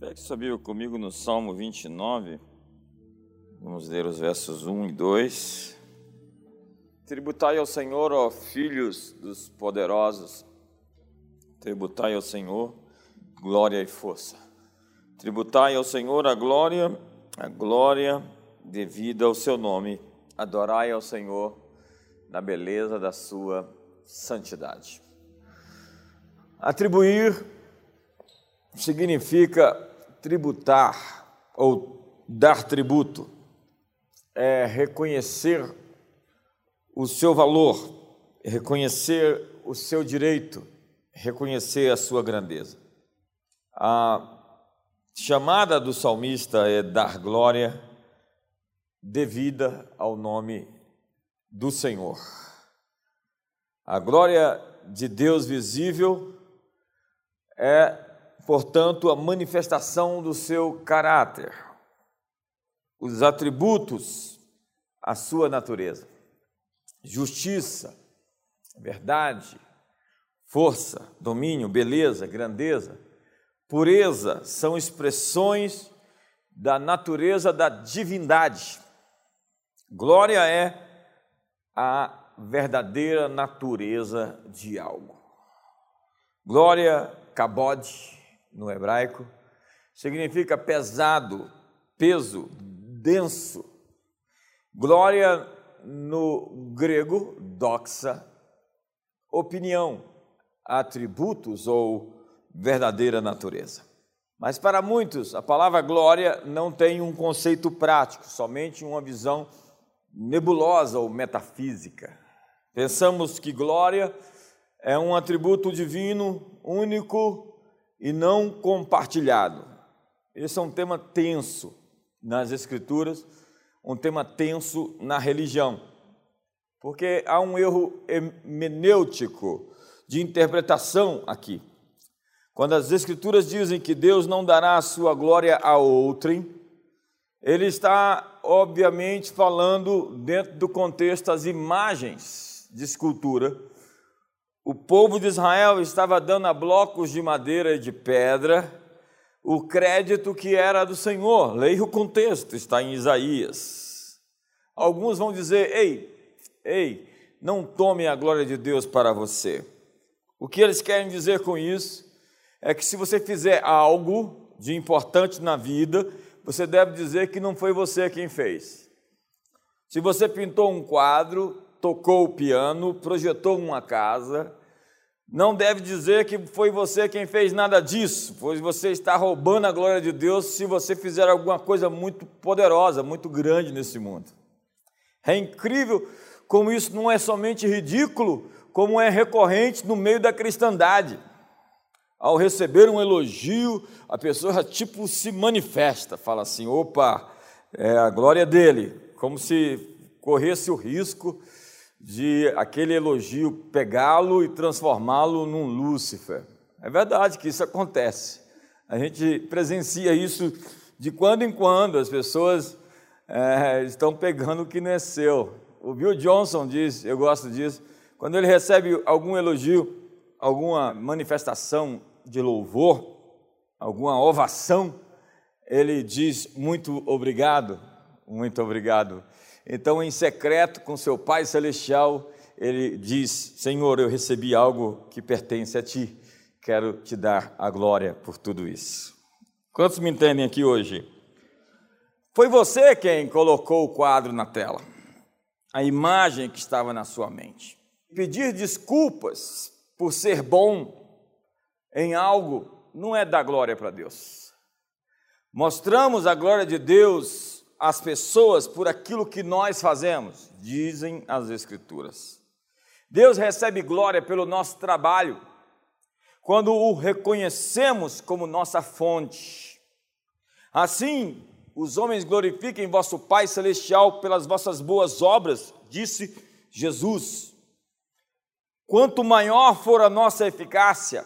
Pegue sua Bíblia comigo no Salmo 29. Vamos ler os versos 1 e 2. Tributai ao Senhor, ó filhos dos poderosos. Tributai ao Senhor glória e força. Tributai ao Senhor a glória, a glória devida ao seu nome. Adorai ao Senhor na beleza da sua santidade. Atribuir significa tributar ou dar tributo, é reconhecer o seu valor, reconhecer o seu direito, reconhecer a sua grandeza. A chamada do salmista é dar glória devida ao nome do Senhor. A glória de Deus visível é portanto, a manifestação do seu caráter, os atributos, a sua natureza. Justiça, verdade, força, domínio, beleza, grandeza, pureza são expressões da natureza da divindade. Glória é a verdadeira natureza de algo. Glória, cabode, no hebraico, significa pesado, peso, denso. Glória no grego, doxa, opinião, atributos ou verdadeira natureza. Mas para muitos, a palavra glória não tem um conceito prático, somente uma visão nebulosa ou metafísica. Pensamos que glória é um atributo divino único e não compartilhado. Esse é um tema tenso nas Escrituras, um tema tenso na religião, porque há um erro hermenêutico de interpretação aqui. Quando as Escrituras dizem que Deus não dará a sua glória a outrem, ele está, obviamente, falando dentro do contexto das imagens de escultura o povo de Israel estava dando a blocos de madeira e de pedra o crédito que era do Senhor. Leia o contexto, está em Isaías. Alguns vão dizer: ei, ei, não tome a glória de Deus para você. O que eles querem dizer com isso é que se você fizer algo de importante na vida, você deve dizer que não foi você quem fez. Se você pintou um quadro, tocou o piano, projetou uma casa, não deve dizer que foi você quem fez nada disso, pois você está roubando a glória de Deus se você fizer alguma coisa muito poderosa, muito grande nesse mundo. É incrível como isso não é somente ridículo, como é recorrente no meio da cristandade. Ao receber um elogio, a pessoa tipo se manifesta, fala assim: opa, é a glória dele, como se corresse o risco de aquele elogio pegá-lo e transformá-lo num Lúcifer. É verdade que isso acontece. A gente presencia isso de quando em quando, as pessoas é, estão pegando o que não é seu. O Bill Johnson diz, eu gosto disso, quando ele recebe algum elogio, alguma manifestação de louvor, alguma ovação, ele diz muito obrigado, muito obrigado. Então, em secreto com seu Pai Celestial, ele diz: Senhor, eu recebi algo que pertence a ti, quero te dar a glória por tudo isso. Quantos me entendem aqui hoje? Foi você quem colocou o quadro na tela, a imagem que estava na sua mente. Pedir desculpas por ser bom em algo não é dar glória para Deus. Mostramos a glória de Deus às pessoas por aquilo que nós fazemos, dizem as Escrituras. Deus recebe glória pelo nosso trabalho, quando o reconhecemos como nossa fonte. Assim, os homens glorifiquem vosso Pai Celestial pelas vossas boas obras, disse Jesus. Quanto maior for a nossa eficácia,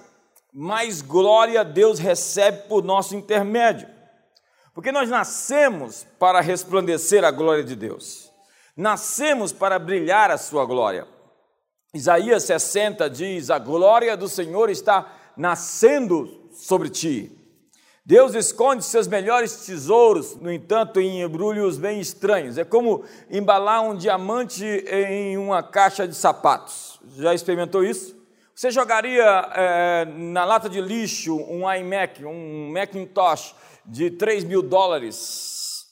mais glória Deus recebe por nosso intermédio. Porque nós nascemos para resplandecer a glória de Deus, nascemos para brilhar a sua glória. Isaías 60 diz: A glória do Senhor está nascendo sobre ti. Deus esconde seus melhores tesouros, no entanto, em embrulhos bem estranhos. É como embalar um diamante em uma caixa de sapatos. Já experimentou isso? Você jogaria é, na lata de lixo um iMac, um Macintosh de 3 mil dólares?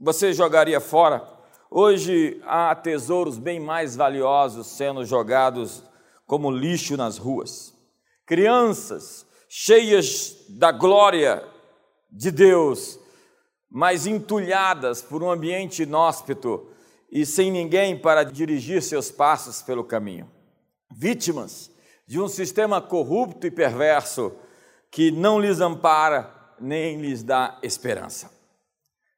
Você jogaria fora? Hoje há tesouros bem mais valiosos sendo jogados como lixo nas ruas. Crianças cheias da glória de Deus, mas entulhadas por um ambiente inóspito e sem ninguém para dirigir seus passos pelo caminho. Vítimas de um sistema corrupto e perverso que não lhes ampara nem lhes dá esperança.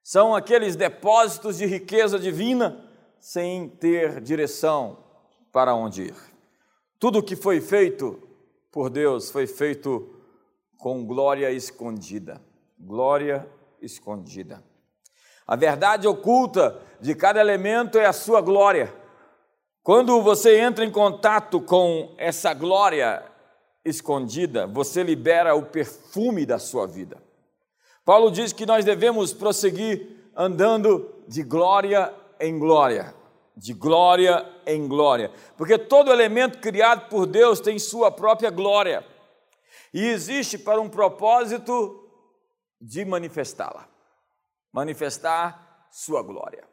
São aqueles depósitos de riqueza divina sem ter direção para onde ir. Tudo que foi feito por Deus foi feito com glória escondida glória escondida. A verdade oculta de cada elemento é a sua glória. Quando você entra em contato com essa glória escondida, você libera o perfume da sua vida. Paulo diz que nós devemos prosseguir andando de glória em glória, de glória em glória, porque todo elemento criado por Deus tem sua própria glória e existe para um propósito de manifestá-la, manifestar sua glória.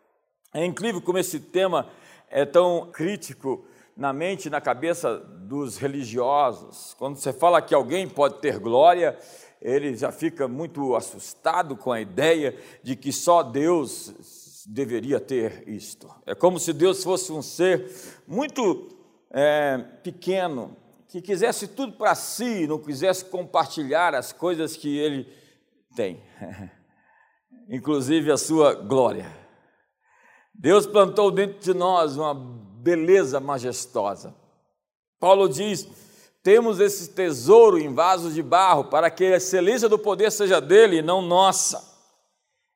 É incrível como esse tema é tão crítico na mente e na cabeça dos religiosos. Quando você fala que alguém pode ter glória, ele já fica muito assustado com a ideia de que só Deus deveria ter isto. É como se Deus fosse um ser muito é, pequeno, que quisesse tudo para si, não quisesse compartilhar as coisas que ele tem, inclusive a sua glória. Deus plantou dentro de nós uma beleza majestosa. Paulo diz: temos esse tesouro em vasos de barro, para que a excelência do poder seja dele e não nossa.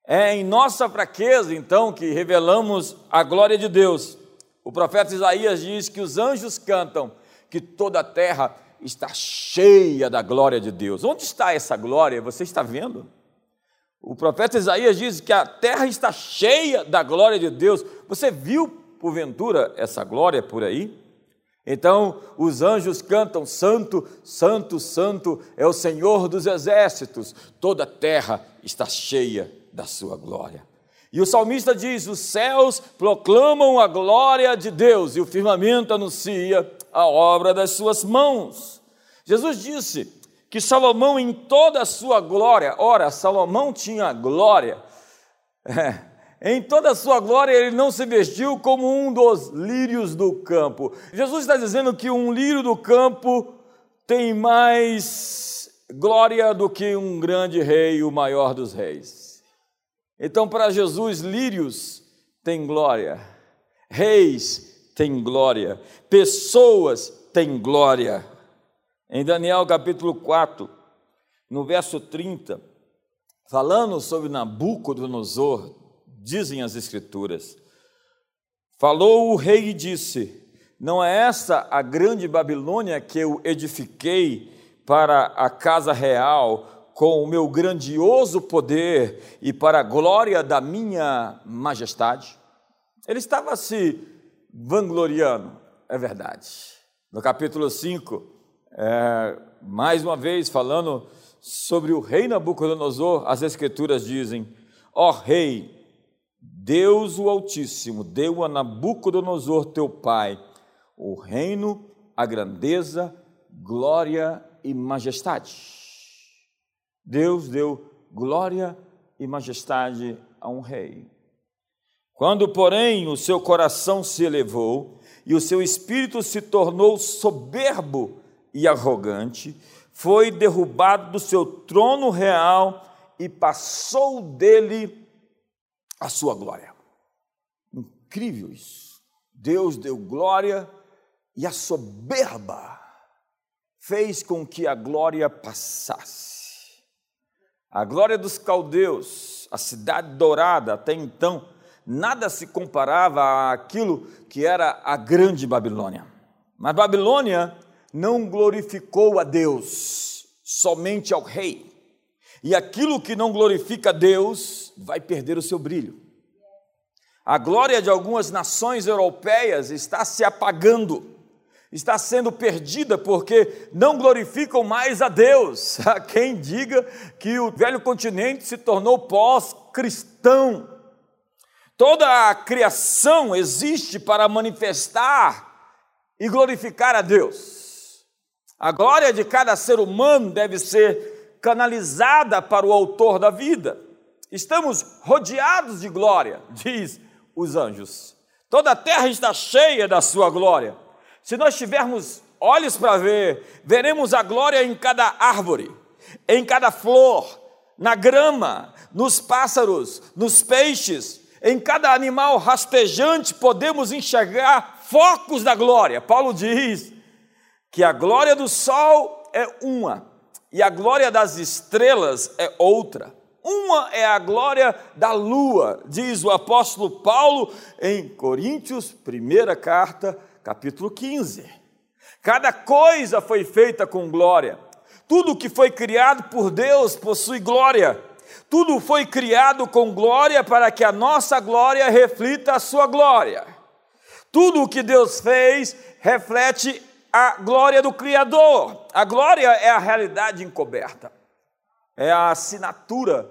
É em nossa fraqueza, então, que revelamos a glória de Deus. O profeta Isaías diz que os anjos cantam que toda a terra está cheia da glória de Deus. Onde está essa glória? Você está vendo? O profeta Isaías diz que a terra está cheia da glória de Deus. Você viu, porventura, essa glória por aí? Então os anjos cantam: Santo, Santo, Santo é o Senhor dos exércitos, toda a terra está cheia da sua glória. E o salmista diz: Os céus proclamam a glória de Deus e o firmamento anuncia a obra das suas mãos. Jesus disse que Salomão, em toda a sua glória, ora, Salomão tinha glória, é, em toda a sua glória ele não se vestiu como um dos lírios do campo. Jesus está dizendo que um lírio do campo tem mais glória do que um grande rei, o maior dos reis. Então, para Jesus, lírios têm glória, reis têm glória, pessoas têm glória. Em Daniel capítulo 4, no verso 30, falando sobre Nabucodonosor, dizem as Escrituras: Falou o rei e disse: Não é essa a grande Babilônia que eu edifiquei para a casa real com o meu grandioso poder e para a glória da minha majestade? Ele estava se vangloriando, é verdade. No capítulo 5, é, mais uma vez falando sobre o rei Nabucodonosor, as Escrituras dizem: Ó rei, Deus o Altíssimo deu a Nabucodonosor teu pai o reino, a grandeza, glória e majestade. Deus deu glória e majestade a um rei. Quando, porém, o seu coração se elevou e o seu espírito se tornou soberbo e arrogante, foi derrubado do seu trono real e passou dele a sua glória. Incrível isso. Deus deu glória e a soberba fez com que a glória passasse. A glória dos caldeus, a cidade dourada, até então, nada se comparava àquilo que era a grande Babilônia. Mas Babilônia não glorificou a Deus, somente ao rei. E aquilo que não glorifica Deus vai perder o seu brilho. A glória de algumas nações europeias está se apagando, está sendo perdida porque não glorificam mais a Deus. Há quem diga que o velho continente se tornou pós-cristão. Toda a criação existe para manifestar e glorificar a Deus. A glória de cada ser humano deve ser canalizada para o autor da vida. Estamos rodeados de glória, diz os anjos. Toda a terra está cheia da sua glória. Se nós tivermos olhos para ver, veremos a glória em cada árvore, em cada flor, na grama, nos pássaros, nos peixes, em cada animal rastejante podemos enxergar focos da glória. Paulo diz que a glória do sol é uma e a glória das estrelas é outra. Uma é a glória da lua, diz o apóstolo Paulo em Coríntios, primeira carta, capítulo 15. Cada coisa foi feita com glória. Tudo que foi criado por Deus possui glória. Tudo foi criado com glória para que a nossa glória reflita a sua glória. Tudo o que Deus fez reflete a glória do Criador. A glória é a realidade encoberta, é a assinatura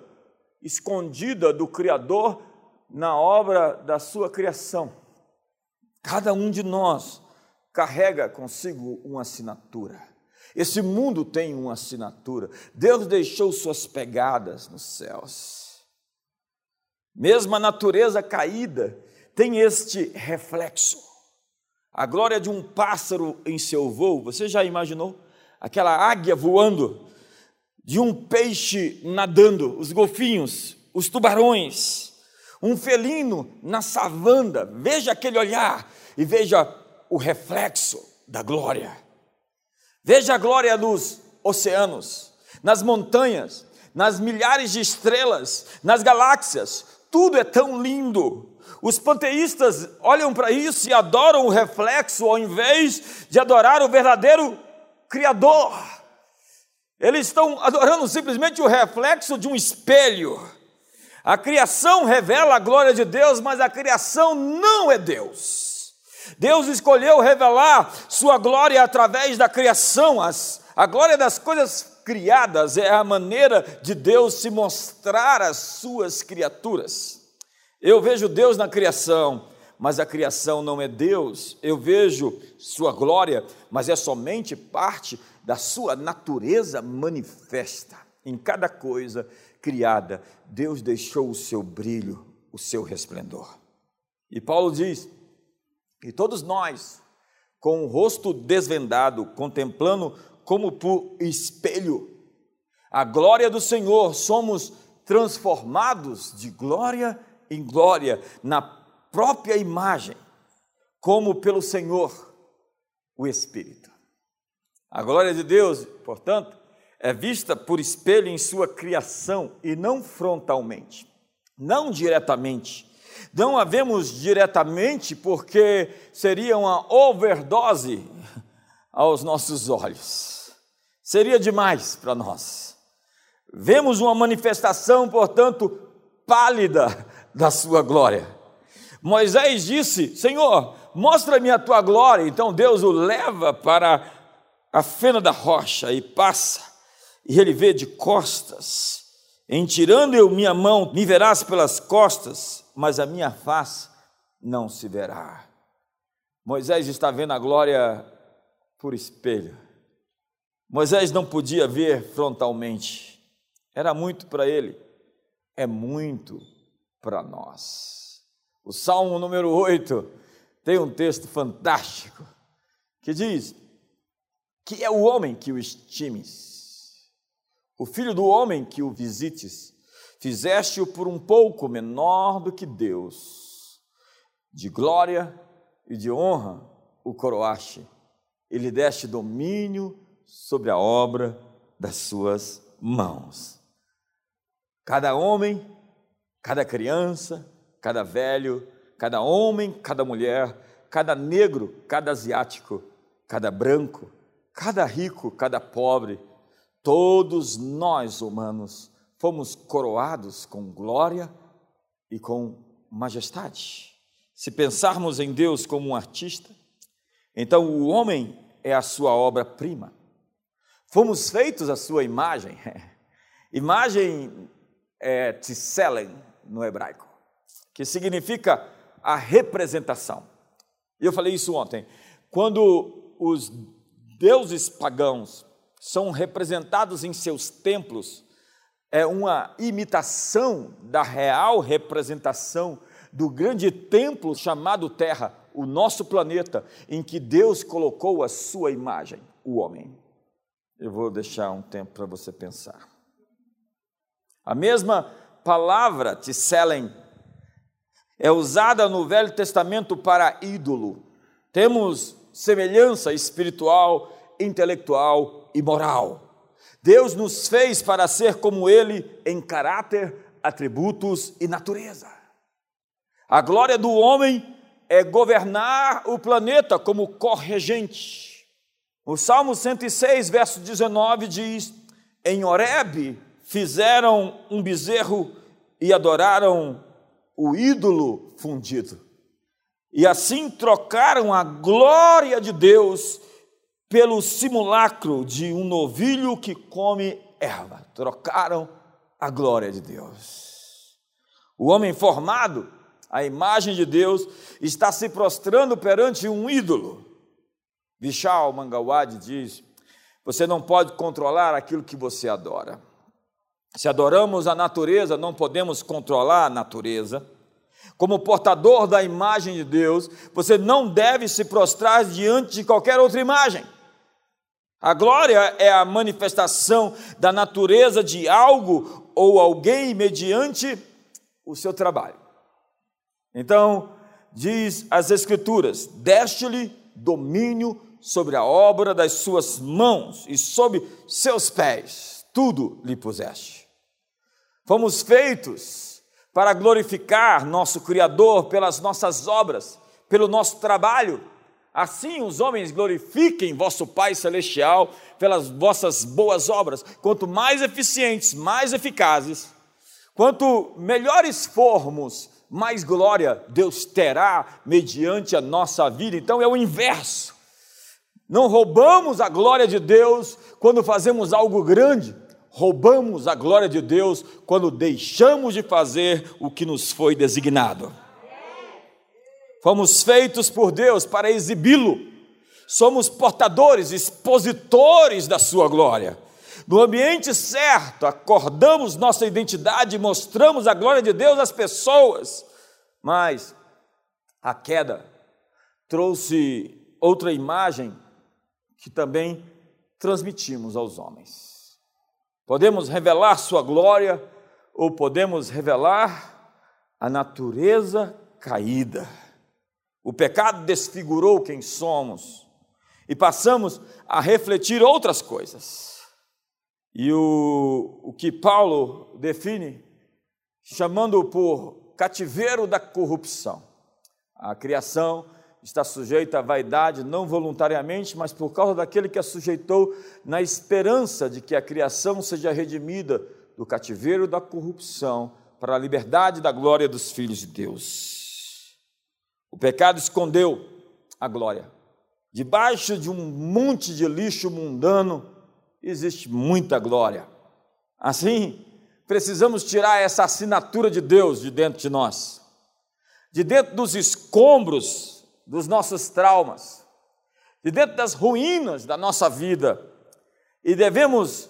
escondida do Criador na obra da sua criação. Cada um de nós carrega consigo uma assinatura. Esse mundo tem uma assinatura. Deus deixou suas pegadas nos céus. Mesmo a natureza caída tem este reflexo. A glória de um pássaro em seu voo, você já imaginou? Aquela águia voando, de um peixe nadando, os golfinhos, os tubarões, um felino na savana, veja aquele olhar e veja o reflexo da glória. Veja a glória dos oceanos, nas montanhas, nas milhares de estrelas, nas galáxias, tudo é tão lindo. Os panteístas olham para isso e adoram o reflexo ao invés de adorar o verdadeiro Criador. Eles estão adorando simplesmente o reflexo de um espelho. A criação revela a glória de Deus, mas a criação não é Deus. Deus escolheu revelar sua glória através da criação. As, a glória das coisas criadas é a maneira de Deus se mostrar às suas criaturas. Eu vejo Deus na criação, mas a criação não é Deus. Eu vejo sua glória, mas é somente parte da sua natureza manifesta. Em cada coisa criada, Deus deixou o seu brilho, o seu resplendor. E Paulo diz: e todos nós, com o rosto desvendado, contemplando como por espelho a glória do Senhor, somos transformados de glória em glória na própria imagem, como pelo Senhor, o Espírito. A glória de Deus, portanto, é vista por espelho em sua criação e não frontalmente, não diretamente, não a vemos diretamente porque seria uma overdose aos nossos olhos. Seria demais para nós. Vemos uma manifestação, portanto, pálida da sua glória. Moisés disse: Senhor, mostra-me a tua glória. Então Deus o leva para a fena da rocha e passa, e ele vê de costas. Em tirando eu minha mão, me verás pelas costas, mas a minha face não se verá. Moisés está vendo a glória por espelho. Moisés não podia ver frontalmente, era muito para ele, é muito para nós. O Salmo número 8 tem um texto fantástico que diz: Que é o homem que o estimes, o filho do homem que o visites fizeste-o por um pouco menor do que Deus. De glória e de honra o coroaste, e lhe deste domínio sobre a obra das suas mãos. Cada homem, cada criança, cada velho, cada homem, cada mulher, cada negro, cada asiático, cada branco, cada rico, cada pobre, todos nós humanos fomos coroados com glória e com majestade. Se pensarmos em Deus como um artista, então o homem é a sua obra-prima. Fomos feitos à sua imagem. imagem é tselen no hebraico, que significa a representação. E eu falei isso ontem. Quando os deuses pagãos são representados em seus templos, é uma imitação da real representação do grande templo chamado Terra, o nosso planeta, em que Deus colocou a sua imagem, o homem. Eu vou deixar um tempo para você pensar. A mesma palavra, tselen, é usada no Velho Testamento para ídolo. Temos semelhança espiritual, intelectual e moral. Deus nos fez para ser como Ele em caráter, atributos e natureza. A glória do homem é governar o planeta como corregente. O Salmo 106, verso 19 diz: Em Horebe fizeram um bezerro e adoraram o ídolo fundido. E assim trocaram a glória de Deus pelo simulacro de um novilho que come erva. Trocaram a glória de Deus. O homem formado, a imagem de Deus, está se prostrando perante um ídolo. Vishal Mangawad diz: Você não pode controlar aquilo que você adora. Se adoramos a natureza, não podemos controlar a natureza. Como portador da imagem de Deus, você não deve se prostrar diante de qualquer outra imagem. A glória é a manifestação da natureza de algo ou alguém mediante o seu trabalho. Então, diz as Escrituras: deste-lhe domínio sobre a obra das suas mãos e sobre seus pés, tudo lhe puseste. Fomos feitos para glorificar nosso Criador pelas nossas obras, pelo nosso trabalho Assim os homens glorifiquem vosso Pai Celestial pelas vossas boas obras. Quanto mais eficientes, mais eficazes, quanto melhores formos, mais glória Deus terá mediante a nossa vida. Então é o inverso. Não roubamos a glória de Deus quando fazemos algo grande, roubamos a glória de Deus quando deixamos de fazer o que nos foi designado. Fomos feitos por Deus para exibi-lo. Somos portadores, expositores da sua glória. No ambiente certo, acordamos nossa identidade mostramos a glória de Deus às pessoas. Mas a queda trouxe outra imagem que também transmitimos aos homens. Podemos revelar sua glória ou podemos revelar a natureza caída. O pecado desfigurou quem somos e passamos a refletir outras coisas. E o, o que Paulo define, chamando por cativeiro da corrupção. A criação está sujeita à vaidade, não voluntariamente, mas por causa daquele que a sujeitou, na esperança de que a criação seja redimida do cativeiro da corrupção para a liberdade da glória dos filhos de Deus. O pecado escondeu a glória. Debaixo de um monte de lixo mundano existe muita glória. Assim, precisamos tirar essa assinatura de Deus de dentro de nós, de dentro dos escombros dos nossos traumas, de dentro das ruínas da nossa vida, e devemos,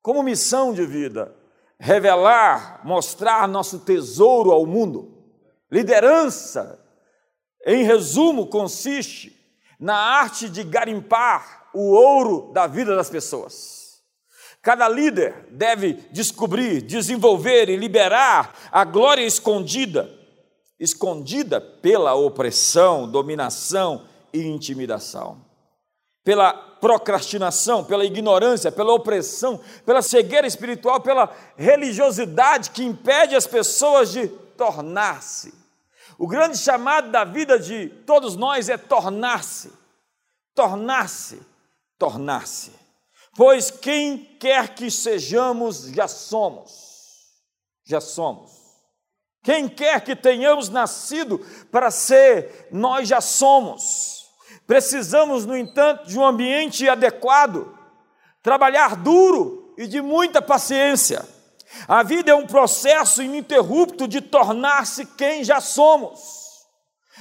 como missão de vida, revelar, mostrar nosso tesouro ao mundo, liderança em resumo, consiste na arte de garimpar o ouro da vida das pessoas. Cada líder deve descobrir, desenvolver e liberar a glória escondida, escondida pela opressão, dominação e intimidação, pela procrastinação, pela ignorância, pela opressão, pela cegueira espiritual, pela religiosidade que impede as pessoas de tornar-se o grande chamado da vida de todos nós é tornar-se, tornar-se, tornar-se. Pois quem quer que sejamos, já somos. Já somos. Quem quer que tenhamos nascido para ser, nós já somos. Precisamos, no entanto, de um ambiente adequado, trabalhar duro e de muita paciência. A vida é um processo ininterrupto de tornar-se quem já somos.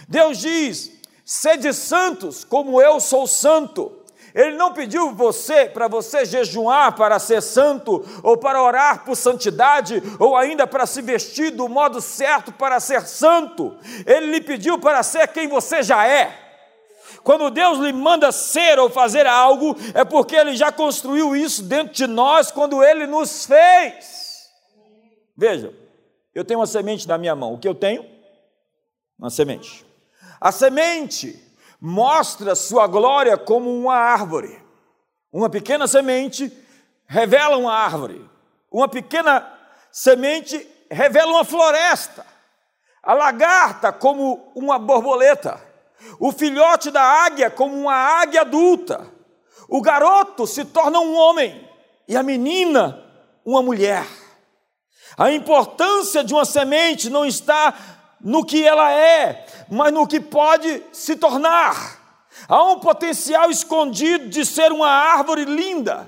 Deus diz: sede santos, como eu sou santo. Ele não pediu você para você jejuar para ser santo, ou para orar por santidade, ou ainda para se vestir do modo certo para ser santo. Ele lhe pediu para ser quem você já é. Quando Deus lhe manda ser ou fazer algo, é porque Ele já construiu isso dentro de nós quando Ele nos fez. Veja, eu tenho uma semente na minha mão. O que eu tenho? Uma semente. A semente mostra sua glória como uma árvore. Uma pequena semente revela uma árvore. Uma pequena semente revela uma floresta. A lagarta como uma borboleta. O filhote da águia como uma águia adulta. O garoto se torna um homem e a menina uma mulher. A importância de uma semente não está no que ela é, mas no que pode se tornar. Há um potencial escondido de ser uma árvore linda,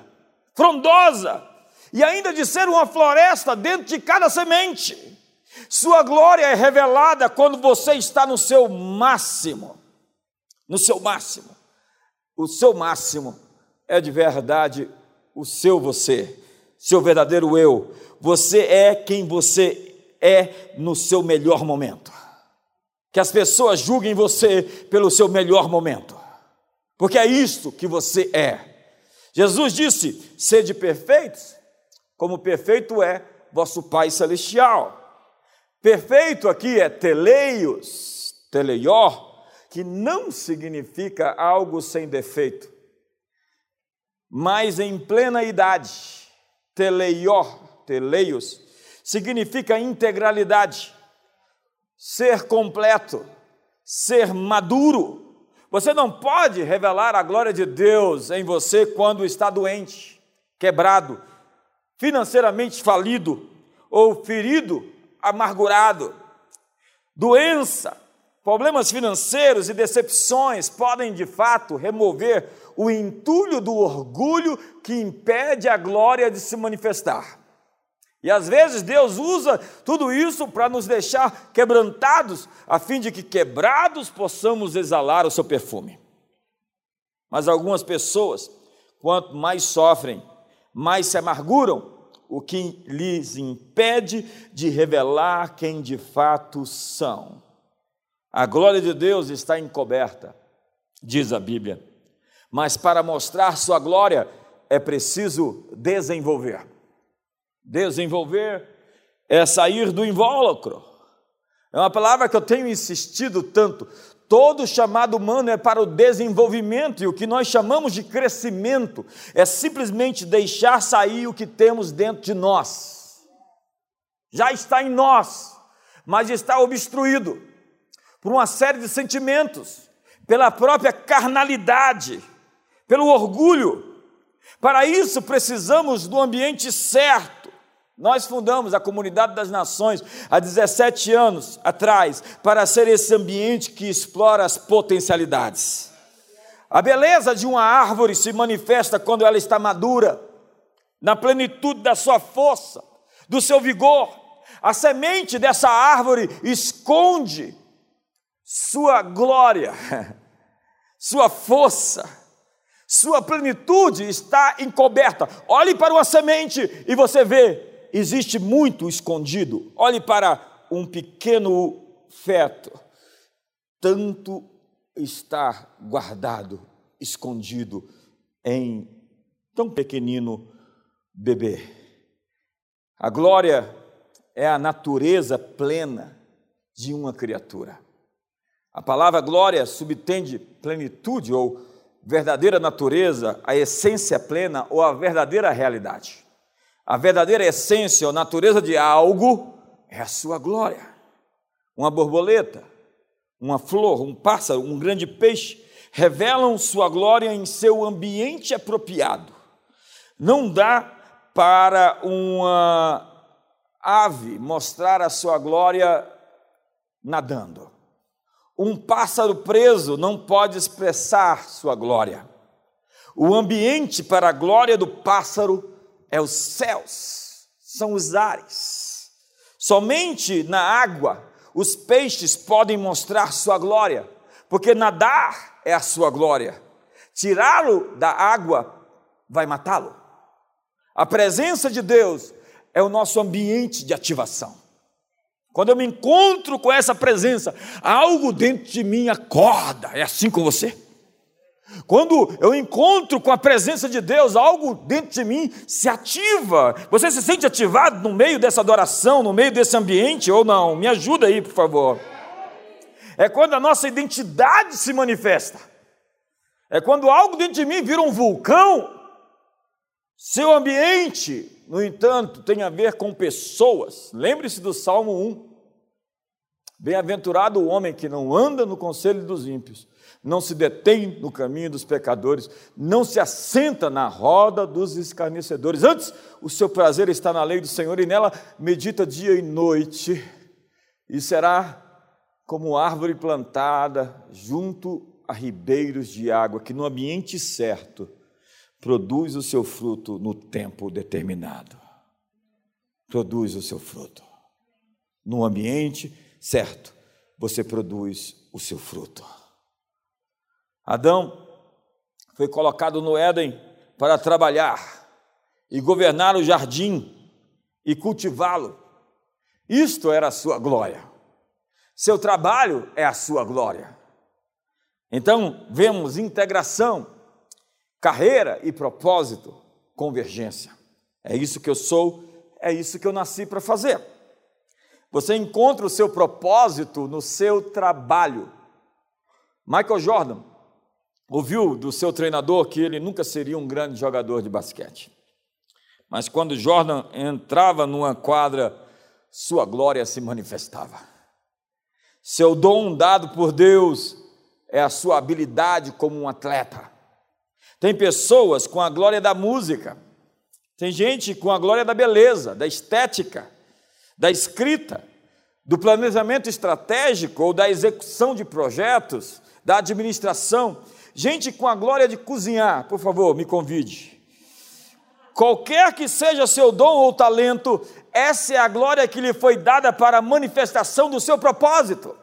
frondosa, e ainda de ser uma floresta dentro de cada semente. Sua glória é revelada quando você está no seu máximo. No seu máximo. O seu máximo é de verdade o seu você, seu verdadeiro eu. Você é quem você é no seu melhor momento. Que as pessoas julguem você pelo seu melhor momento, porque é isso que você é. Jesus disse: sede perfeitos, como perfeito é vosso Pai Celestial. Perfeito aqui é teleios, teleior, que não significa algo sem defeito, mas em plena idade. Teleior, teleios, significa integralidade, ser completo, ser maduro. Você não pode revelar a glória de Deus em você quando está doente, quebrado, financeiramente falido ou ferido, amargurado. Doença, problemas financeiros e decepções podem de fato remover o entulho do orgulho que impede a glória de se manifestar. E às vezes Deus usa tudo isso para nos deixar quebrantados, a fim de que quebrados possamos exalar o seu perfume. Mas algumas pessoas, quanto mais sofrem, mais se amarguram, o que lhes impede de revelar quem de fato são. A glória de Deus está encoberta, diz a Bíblia, mas para mostrar sua glória é preciso desenvolver. Desenvolver é sair do invólucro. É uma palavra que eu tenho insistido tanto. Todo chamado humano é para o desenvolvimento, e o que nós chamamos de crescimento é simplesmente deixar sair o que temos dentro de nós. Já está em nós, mas está obstruído por uma série de sentimentos, pela própria carnalidade, pelo orgulho. Para isso precisamos do ambiente certo nós fundamos a Comunidade das Nações há 17 anos atrás para ser esse ambiente que explora as potencialidades. A beleza de uma árvore se manifesta quando ela está madura, na plenitude da sua força, do seu vigor. A semente dessa árvore esconde sua glória, sua força, sua plenitude está encoberta. Olhe para uma semente e você vê existe muito escondido. Olhe para um pequeno feto, tanto está guardado, escondido em tão pequenino bebê. A glória é a natureza plena de uma criatura. A palavra glória subtende plenitude ou verdadeira natureza, a essência plena ou a verdadeira realidade. A verdadeira essência ou natureza de algo é a sua glória. Uma borboleta, uma flor, um pássaro, um grande peixe revelam sua glória em seu ambiente apropriado. Não dá para uma ave mostrar a sua glória nadando. Um pássaro preso não pode expressar sua glória. O ambiente para a glória do pássaro é os céus, são os ares. Somente na água os peixes podem mostrar sua glória, porque nadar é a sua glória. Tirá-lo da água vai matá-lo. A presença de Deus é o nosso ambiente de ativação. Quando eu me encontro com essa presença, algo dentro de mim acorda. É assim com você? Quando eu encontro com a presença de Deus, algo dentro de mim se ativa. Você se sente ativado no meio dessa adoração, no meio desse ambiente ou não? Me ajuda aí, por favor. É quando a nossa identidade se manifesta. É quando algo dentro de mim vira um vulcão. Seu ambiente, no entanto, tem a ver com pessoas. Lembre-se do Salmo 1. Bem-aventurado o homem que não anda no conselho dos ímpios, não se detém no caminho dos pecadores, não se assenta na roda dos escarnecedores. Antes, o seu prazer está na lei do Senhor e nela medita dia e noite, e será como árvore plantada junto a ribeiros de água, que no ambiente certo produz o seu fruto no tempo determinado. Produz o seu fruto. No ambiente certo, você produz o seu fruto. Adão foi colocado no Éden para trabalhar e governar o jardim e cultivá-lo. Isto era a sua glória. Seu trabalho é a sua glória. Então, vemos integração, carreira e propósito, convergência. É isso que eu sou, é isso que eu nasci para fazer. Você encontra o seu propósito no seu trabalho. Michael Jordan ouviu do seu treinador que ele nunca seria um grande jogador de basquete. Mas quando Jordan entrava numa quadra, sua glória se manifestava. Seu dom dado por Deus é a sua habilidade como um atleta. Tem pessoas com a glória da música, tem gente com a glória da beleza, da estética, da escrita, do planejamento estratégico ou da execução de projetos, da administração. Gente com a glória de cozinhar, por favor, me convide. Qualquer que seja seu dom ou talento, essa é a glória que lhe foi dada para a manifestação do seu propósito.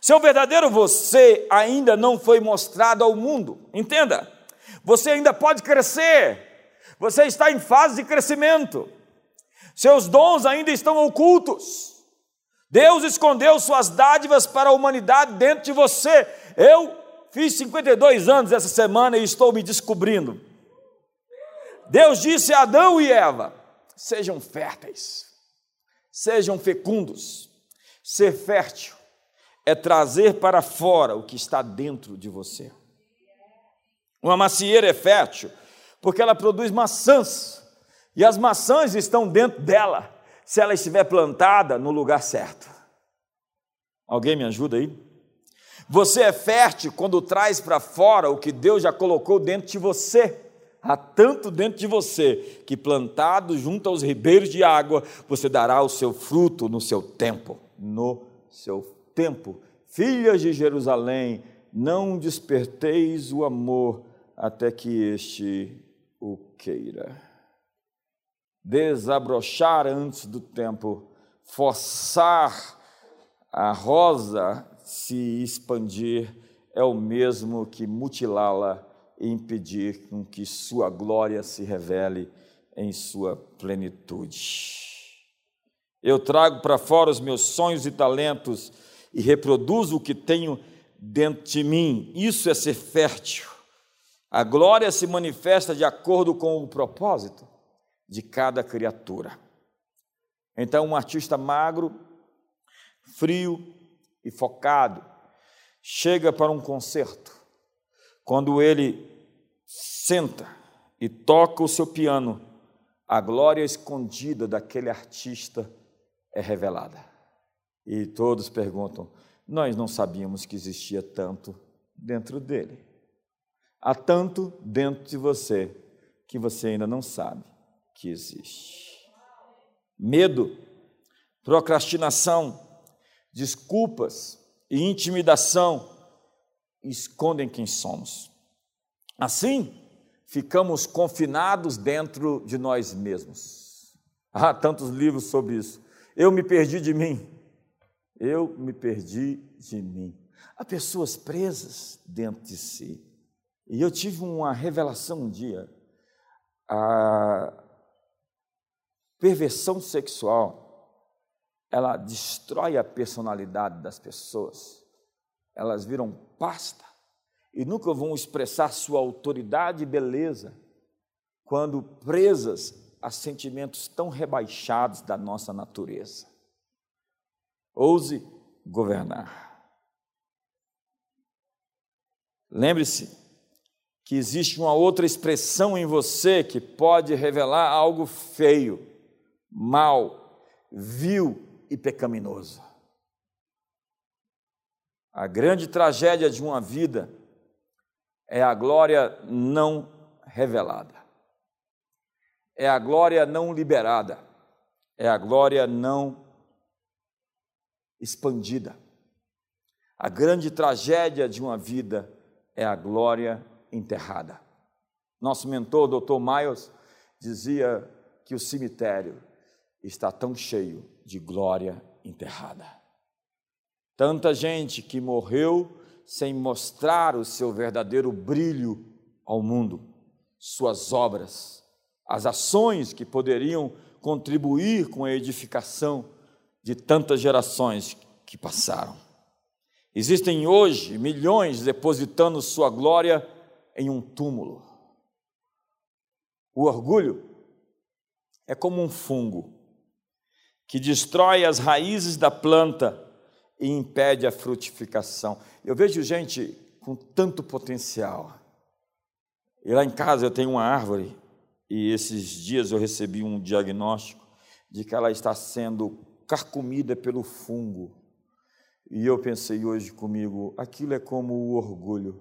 Seu verdadeiro você ainda não foi mostrado ao mundo. Entenda, você ainda pode crescer, você está em fase de crescimento, seus dons ainda estão ocultos. Deus escondeu suas dádivas para a humanidade dentro de você. Eu Fiz 52 anos essa semana e estou me descobrindo. Deus disse a Adão e Eva: sejam férteis, sejam fecundos. Ser fértil é trazer para fora o que está dentro de você. Uma macieira é fértil porque ela produz maçãs, e as maçãs estão dentro dela, se ela estiver plantada no lugar certo. Alguém me ajuda aí? Você é fértil quando traz para fora o que Deus já colocou dentro de você. Há tanto dentro de você que, plantado junto aos ribeiros de água, você dará o seu fruto no seu tempo. No seu tempo. Filhas de Jerusalém, não desperteis o amor até que este o queira. Desabrochar antes do tempo, forçar a rosa se expandir é o mesmo que mutilá-la e impedir com que sua glória se revele em sua plenitude. Eu trago para fora os meus sonhos e talentos e reproduzo o que tenho dentro de mim. Isso é ser fértil. A glória se manifesta de acordo com o propósito de cada criatura. Então, um artista magro, frio, e focado, chega para um concerto. Quando ele senta e toca o seu piano, a glória escondida daquele artista é revelada. E todos perguntam: Nós não sabíamos que existia tanto dentro dele. Há tanto dentro de você que você ainda não sabe que existe. Medo, procrastinação, desculpas e intimidação escondem quem somos. Assim, ficamos confinados dentro de nós mesmos. Há tantos livros sobre isso. Eu me perdi de mim. Eu me perdi de mim. Há pessoas presas dentro de si. E eu tive uma revelação um dia. A perversão sexual, ela destrói a personalidade das pessoas. Elas viram pasta e nunca vão expressar sua autoridade e beleza quando presas a sentimentos tão rebaixados da nossa natureza. Ouse governar. Lembre-se que existe uma outra expressão em você que pode revelar algo feio, mal, vil e pecaminoso. A grande tragédia de uma vida é a glória não revelada, é a glória não liberada, é a glória não expandida. A grande tragédia de uma vida é a glória enterrada. Nosso mentor, Dr. Miles, dizia que o cemitério está tão cheio de glória enterrada. Tanta gente que morreu sem mostrar o seu verdadeiro brilho ao mundo, suas obras, as ações que poderiam contribuir com a edificação de tantas gerações que passaram. Existem hoje milhões depositando sua glória em um túmulo. O orgulho é como um fungo que destrói as raízes da planta e impede a frutificação. Eu vejo gente com tanto potencial. E lá em casa eu tenho uma árvore e esses dias eu recebi um diagnóstico de que ela está sendo carcomida pelo fungo. E eu pensei hoje comigo, aquilo é como o orgulho.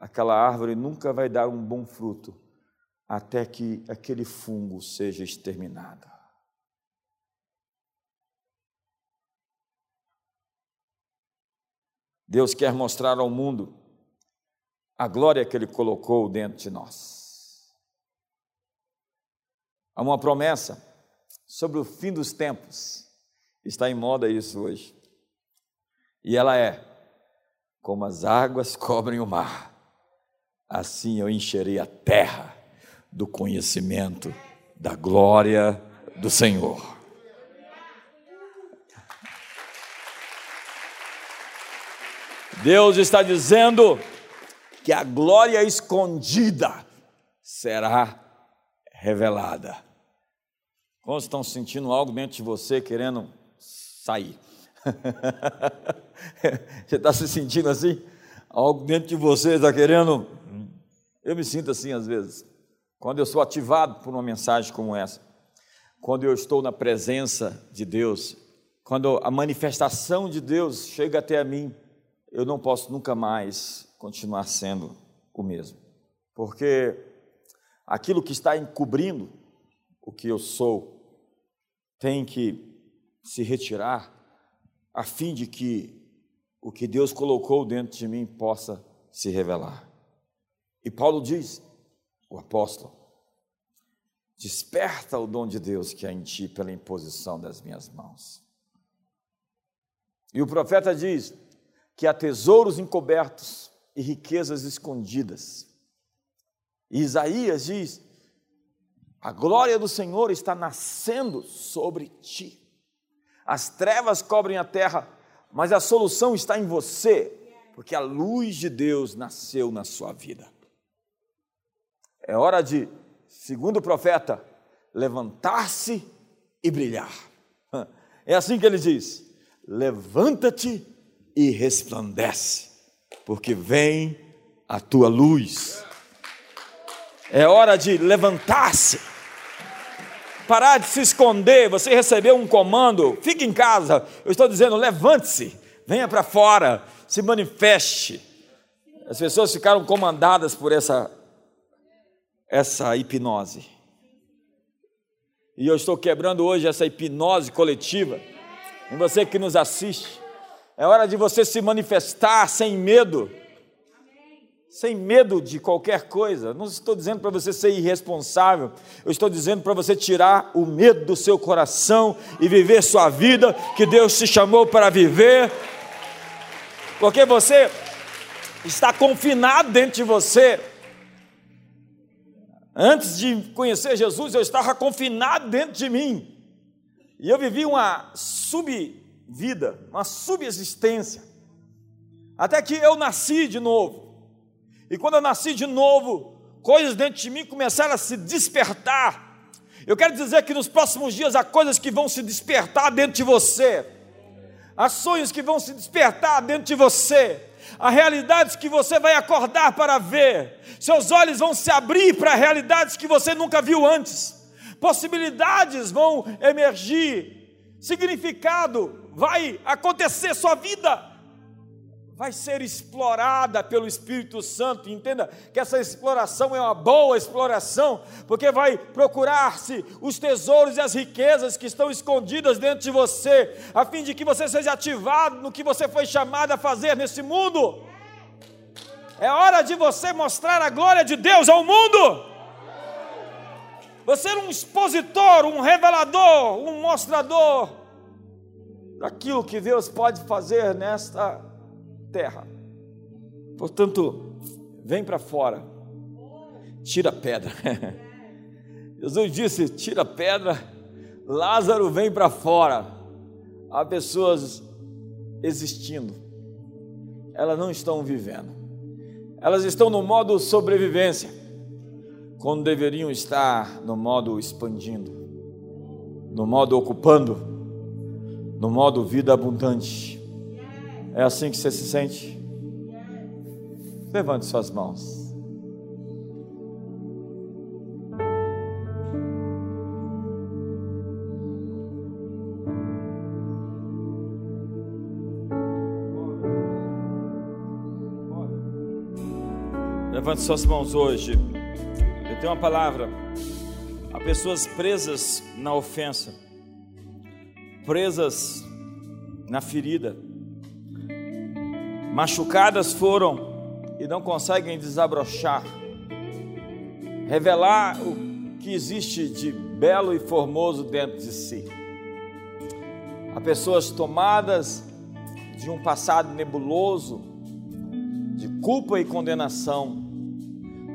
Aquela árvore nunca vai dar um bom fruto até que aquele fungo seja exterminado. Deus quer mostrar ao mundo a glória que Ele colocou dentro de nós. Há uma promessa sobre o fim dos tempos, está em moda isso hoje, e ela é: como as águas cobrem o mar, assim eu encherei a terra do conhecimento da glória do Senhor. Deus está dizendo que a glória escondida será revelada. Como estão sentindo algo dentro de você querendo sair? você está se sentindo assim? Algo dentro de você está querendo. Eu me sinto assim às vezes. Quando eu sou ativado por uma mensagem como essa, quando eu estou na presença de Deus, quando a manifestação de Deus chega até a mim, eu não posso nunca mais continuar sendo o mesmo. Porque aquilo que está encobrindo o que eu sou tem que se retirar a fim de que o que Deus colocou dentro de mim possa se revelar. E Paulo diz, o apóstolo, desperta o dom de Deus que há em ti pela imposição das minhas mãos. E o profeta diz: que há tesouros encobertos e riquezas escondidas. E Isaías diz: a glória do Senhor está nascendo sobre ti. As trevas cobrem a terra, mas a solução está em você, porque a luz de Deus nasceu na sua vida. É hora de, segundo o profeta, levantar-se e brilhar. É assim que ele diz: levanta-te e resplandece, porque vem a tua luz. É hora de levantar-se, parar de se esconder. Você recebeu um comando, fique em casa. Eu estou dizendo, levante-se, venha para fora, se manifeste. As pessoas ficaram comandadas por essa essa hipnose. E eu estou quebrando hoje essa hipnose coletiva em você que nos assiste. É hora de você se manifestar sem medo sem medo de qualquer coisa. Não estou dizendo para você ser irresponsável, eu estou dizendo para você tirar o medo do seu coração e viver sua vida que Deus te chamou para viver, porque você está confinado dentro de você. Antes de conhecer Jesus, eu estava confinado dentro de mim. E eu vivi uma subvida, uma subexistência. Até que eu nasci de novo. E quando eu nasci de novo, coisas dentro de mim começaram a se despertar. Eu quero dizer que nos próximos dias há coisas que vão se despertar dentro de você, há sonhos que vão se despertar dentro de você, há realidades que você vai acordar para ver, seus olhos vão se abrir para realidades que você nunca viu antes, possibilidades vão emergir, significado vai acontecer sua vida vai ser explorada pelo Espírito Santo. Entenda que essa exploração é uma boa exploração, porque vai procurar-se os tesouros e as riquezas que estão escondidas dentro de você, a fim de que você seja ativado no que você foi chamado a fazer nesse mundo. É hora de você mostrar a glória de Deus ao mundo. Você é um expositor, um revelador, um mostrador daquilo que Deus pode fazer nesta terra. Portanto, vem para fora, tira a pedra. Jesus disse: tira a pedra, Lázaro vem para fora. Há pessoas existindo, elas não estão vivendo, elas estão no modo sobrevivência, quando deveriam estar no modo expandindo, no modo ocupando, no modo vida abundante. É assim que você se sente? Levante suas mãos. Levante suas mãos hoje. Eu tenho uma palavra. Há pessoas presas na ofensa, presas na ferida machucadas foram e não conseguem desabrochar, revelar o que existe de belo e formoso dentro de si. Há pessoas tomadas de um passado nebuloso, de culpa e condenação.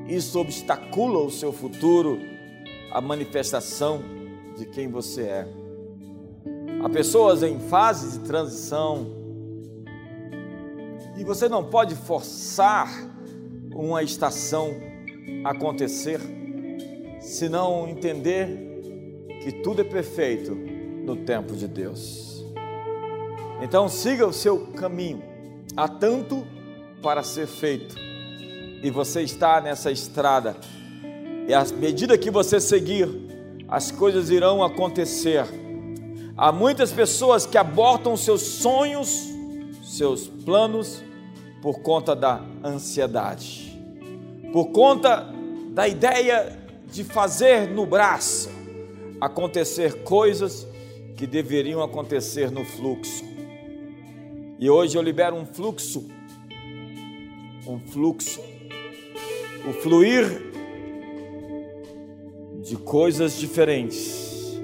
Isso obstacula o seu futuro, a manifestação de quem você é. Há pessoas em fase de transição, e você não pode forçar uma estação acontecer, se não entender que tudo é perfeito no tempo de Deus. Então siga o seu caminho, há tanto para ser feito, e você está nessa estrada, e à medida que você seguir, as coisas irão acontecer. Há muitas pessoas que abortam seus sonhos, seus planos por conta da ansiedade, por conta da ideia de fazer no braço acontecer coisas que deveriam acontecer no fluxo. E hoje eu libero um fluxo, um fluxo, o fluir de coisas diferentes,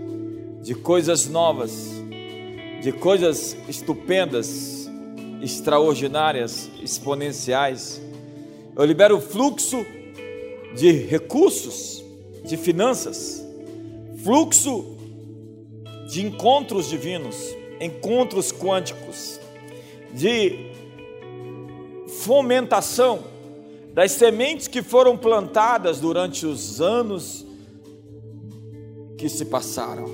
de coisas novas, de coisas estupendas extraordinárias, exponenciais. Eu libero o fluxo de recursos, de finanças, fluxo de encontros divinos, encontros quânticos, de fomentação das sementes que foram plantadas durante os anos que se passaram.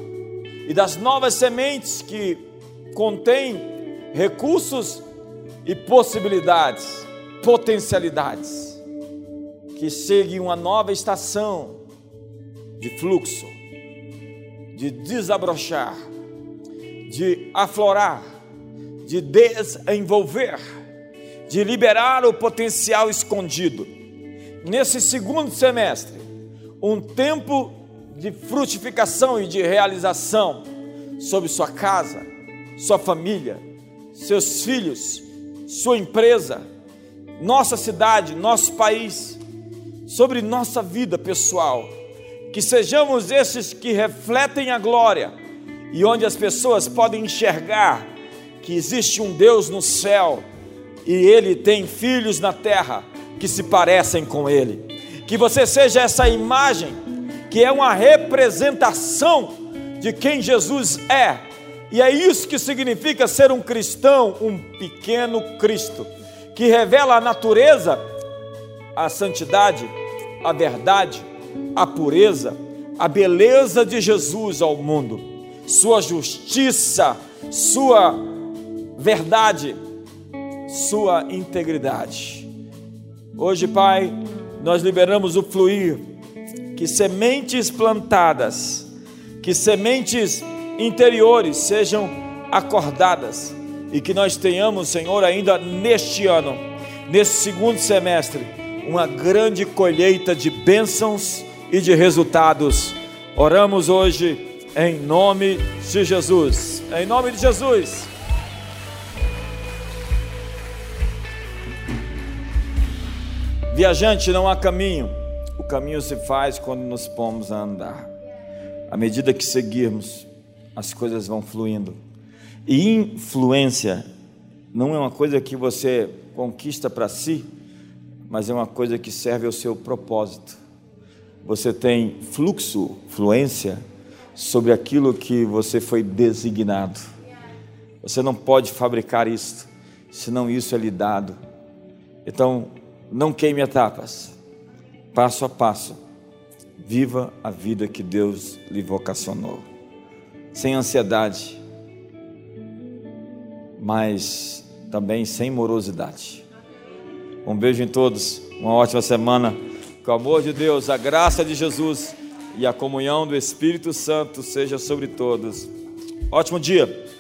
E das novas sementes que contêm recursos e possibilidades, potencialidades, que seguem uma nova estação de fluxo, de desabrochar, de aflorar, de desenvolver, de liberar o potencial escondido. Nesse segundo semestre, um tempo de frutificação e de realização sobre sua casa, sua família, seus filhos, sua empresa, nossa cidade, nosso país, sobre nossa vida pessoal. Que sejamos esses que refletem a glória e onde as pessoas podem enxergar que existe um Deus no céu e ele tem filhos na terra que se parecem com ele. Que você seja essa imagem que é uma representação de quem Jesus é. E é isso que significa ser um cristão, um pequeno Cristo, que revela a natureza, a santidade, a verdade, a pureza, a beleza de Jesus ao mundo, sua justiça, sua verdade, sua integridade. Hoje, Pai, nós liberamos o fluir, que sementes plantadas, que sementes interiores sejam acordadas e que nós tenhamos, Senhor, ainda neste ano, nesse segundo semestre, uma grande colheita de bênçãos e de resultados. Oramos hoje em nome de Jesus. Em nome de Jesus. Viajante, não há caminho. O caminho se faz quando nos pomos a andar. À medida que seguirmos, as coisas vão fluindo. E influência não é uma coisa que você conquista para si, mas é uma coisa que serve ao seu propósito. Você tem fluxo, fluência sobre aquilo que você foi designado. Você não pode fabricar isso, senão isso é lhe dado. Então, não queime etapas, passo a passo, viva a vida que Deus lhe vocacionou, sem ansiedade, mas também sem morosidade. Um beijo em todos, uma ótima semana, que o amor de Deus, a graça de Jesus e a comunhão do Espírito Santo seja sobre todos. Ótimo dia!